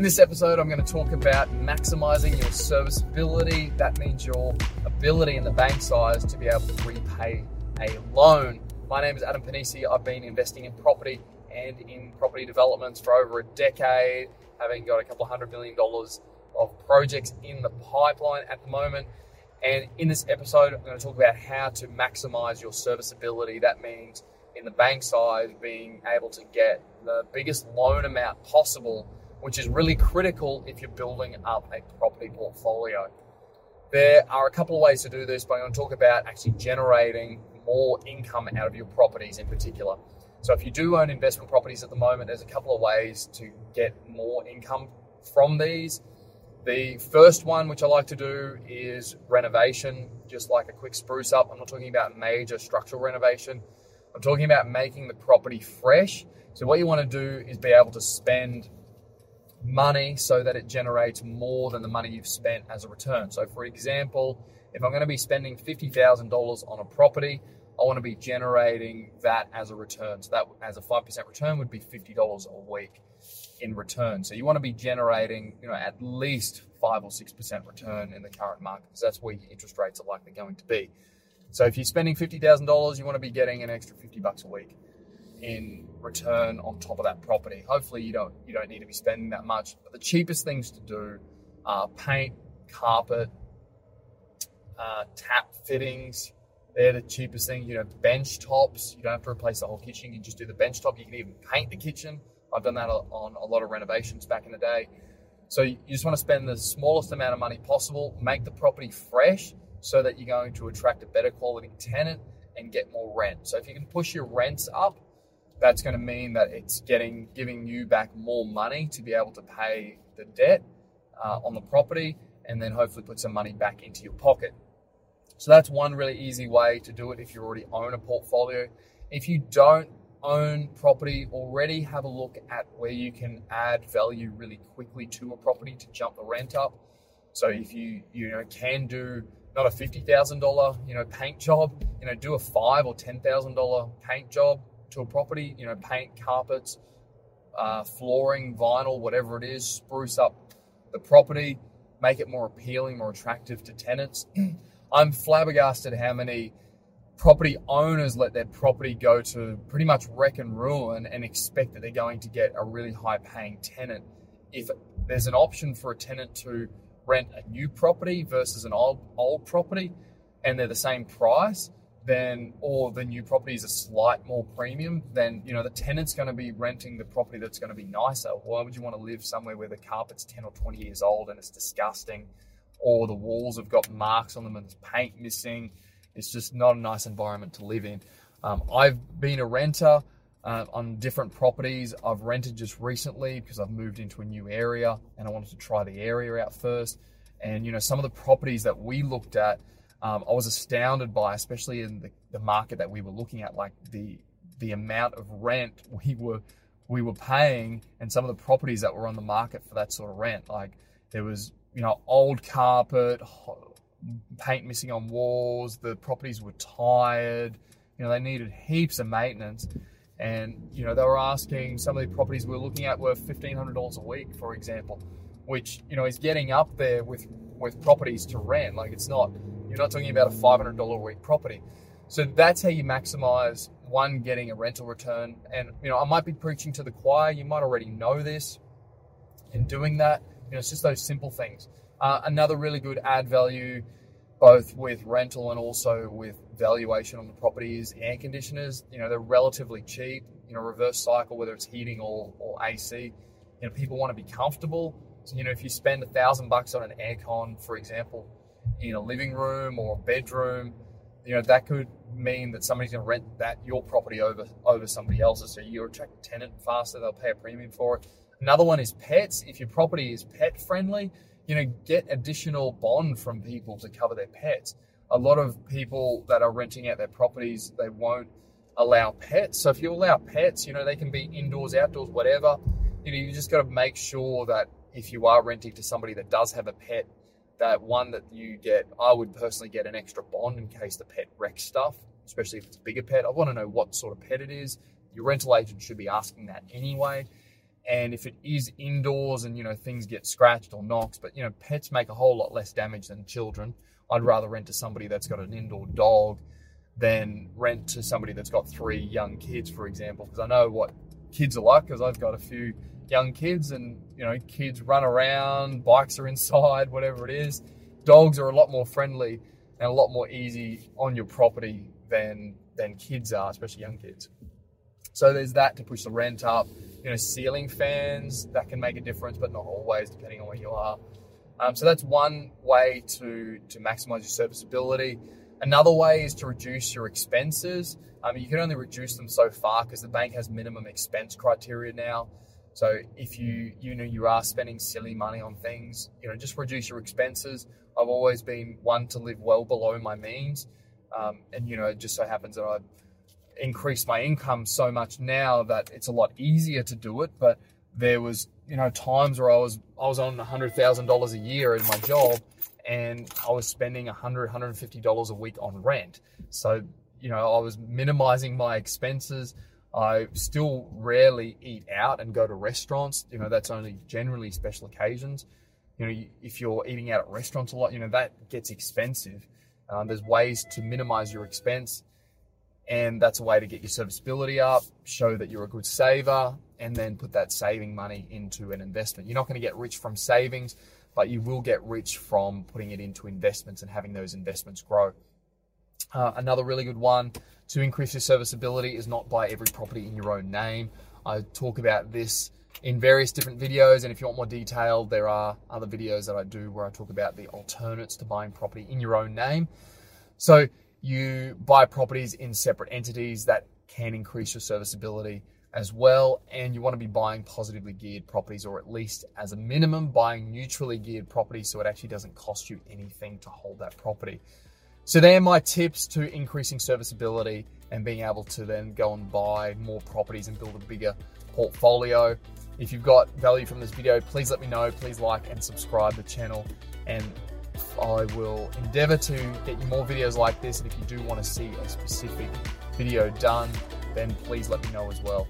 In this episode, I'm going to talk about maximizing your serviceability. That means your ability in the bank size to be able to repay a loan. My name is Adam Pennisi. I've been investing in property and in property developments for over a decade, having got a couple of hundred million dollars of projects in the pipeline at the moment. And in this episode, I'm going to talk about how to maximize your serviceability. That means in the bank side, being able to get the biggest loan amount possible, which is really critical if you're building up a property portfolio. There are a couple of ways to do this, but I'm going to talk about actually generating more income out of your properties in particular. So, if you do own investment properties at the moment, there's a couple of ways to get more income from these. The first one, which I like to do, is renovation, just like a quick spruce up. I'm not talking about major structural renovation. I'm talking about making the property fresh. So, what you want to do is be able to spend money so that it generates more than the money you've spent as a return. So, for example, if I'm going to be spending $50,000 on a property, I want to be generating that as a return. So, that as a 5% return would be $50 a week in return. So, you want to be generating, you know, at least 5 or 6% return in the current market because that's where interest rates are likely going to be. So if you're spending fifty thousand dollars, you want to be getting an extra fifty bucks a week in return on top of that property. Hopefully, you don't you don't need to be spending that much. But the cheapest things to do are paint, carpet, uh, tap fittings. They're the cheapest thing. You know, bench tops. You don't have to replace the whole kitchen. You can just do the bench top. You can even paint the kitchen. I've done that on a lot of renovations back in the day. So you just want to spend the smallest amount of money possible, make the property fresh, so that you're going to attract a better quality tenant and get more rent. So if you can push your rents up, that's going to mean that it's getting giving you back more money to be able to pay the debt uh, on the property and then hopefully put some money back into your pocket. So that's one really easy way to do it if you already own a portfolio. If you don't own property already, have a look at where you can add value really quickly to a property to jump the rent up. So if you you know can do not a fifty thousand dollar you know paint job. You know, do a five or ten thousand dollar paint job to a property. You know, paint carpets, uh, flooring, vinyl, whatever it is. Spruce up the property, make it more appealing, more attractive to tenants. I'm flabbergasted how many property owners let their property go to pretty much wreck and ruin and expect that they're going to get a really high paying tenant. If there's an option for a tenant to rent a new property versus an old old property and they're the same price, then or the new property is a slight more premium, then you know the tenant's going to be renting the property that's going to be nicer. Why would you want to live somewhere where the carpet's 10 or 20 years old and it's disgusting, or the walls have got marks on them and there's paint missing? It's just not a nice environment to live in. Um, I've been a renter uh, on different properties. I've rented just recently because I've moved into a new area and I wanted to try the area out first. And you know, some of the properties that we looked at, um, I was astounded by, especially in the, the market that we were looking at, like the the amount of rent we were we were paying, and some of the properties that were on the market for that sort of rent. Like there was, you know, old carpet, paint missing on walls. The properties were tired. You know, they needed heaps of maintenance. And, you know, they were asking some of the properties we were looking at were $1,500 a week, for example, which, you know, is getting up there with, with properties to rent. Like it's not, you're not talking about a $500 a week property. So that's how you maximize one, getting a rental return. And, you know, I might be preaching to the choir. You might already know this in doing that. You know, it's just those simple things. Uh, another really good add value both with rental and also with valuation on the property is air conditioners. You know, they're relatively cheap, you know, reverse cycle, whether it's heating or, or AC. You know, people want to be comfortable. So, you know, if you spend a thousand bucks on an aircon, for example, in a living room or a bedroom, you know, that could mean that somebody's going to rent that your property over over somebody else's. So you attract a tenant faster, they'll pay a premium for it. Another one is pets. If your property is pet friendly, you know, get additional bond from people to cover their pets. A lot of people that are renting out their properties, they won't allow pets. So if you allow pets, you know, they can be indoors, outdoors, whatever. You know, you just got to make sure that if you are renting to somebody that does have a pet, that one that you get, I would personally get an extra bond in case the pet wrecks stuff, especially if it's a bigger pet. I want to know what sort of pet it is. Your rental agent should be asking that anyway. And if it is indoors and you know things get scratched or knocked, but you know pets make a whole lot less damage than children. I'd rather rent to somebody that's got an indoor dog than rent to somebody that's got three young kids, for example, because I know what kids are like because I've got a few young kids and you know kids run around, bikes are inside, whatever it is. Dogs are a lot more friendly and a lot more easy on your property than than kids are, especially young kids. So there's that to push the rent up. You know, ceiling fans that can make a difference, but not always, depending on where you are. Um, so that's one way to to maximize your serviceability. Another way is to reduce your expenses. Um, you can only reduce them so far because the bank has minimum expense criteria now. So if you you know you are spending silly money on things, you know just reduce your expenses. I've always been one to live well below my means, um, and you know it just so happens that I've increased my income so much now that it's a lot easier to do it. But there was you know times where I was I was on hundred thousand dollars a year in my job, and I was spending 100 150 dollars a week on rent. So you know I was minimizing my expenses. I still rarely eat out and go to restaurants. You know, that's only generally special occasions. You know, if you're eating out at restaurants a lot, you know, that gets expensive. Um, there's ways to minimize your expense, and that's a way to get your serviceability up, show that you're a good saver, and then put that saving money into an investment. You're not going to get rich from savings, but you will get rich from putting it into investments and having those investments grow. Uh, another really good one to increase your serviceability is not buy every property in your own name. I talk about this in various different videos, and if you want more detail, there are other videos that I do where I talk about the alternates to buying property in your own name. So you buy properties in separate entities that can increase your serviceability as well, and you want to be buying positively geared properties, or at least as a minimum, buying neutrally geared properties so it actually doesn't cost you anything to hold that property. So they're my tips to increasing serviceability and being able to then go and buy more properties and build a bigger portfolio. If you've got value from this video, please let me know. Please like and subscribe the channel and I will endeavor to get you more videos like this. And if you do want to see a specific video done, then please let me know as well.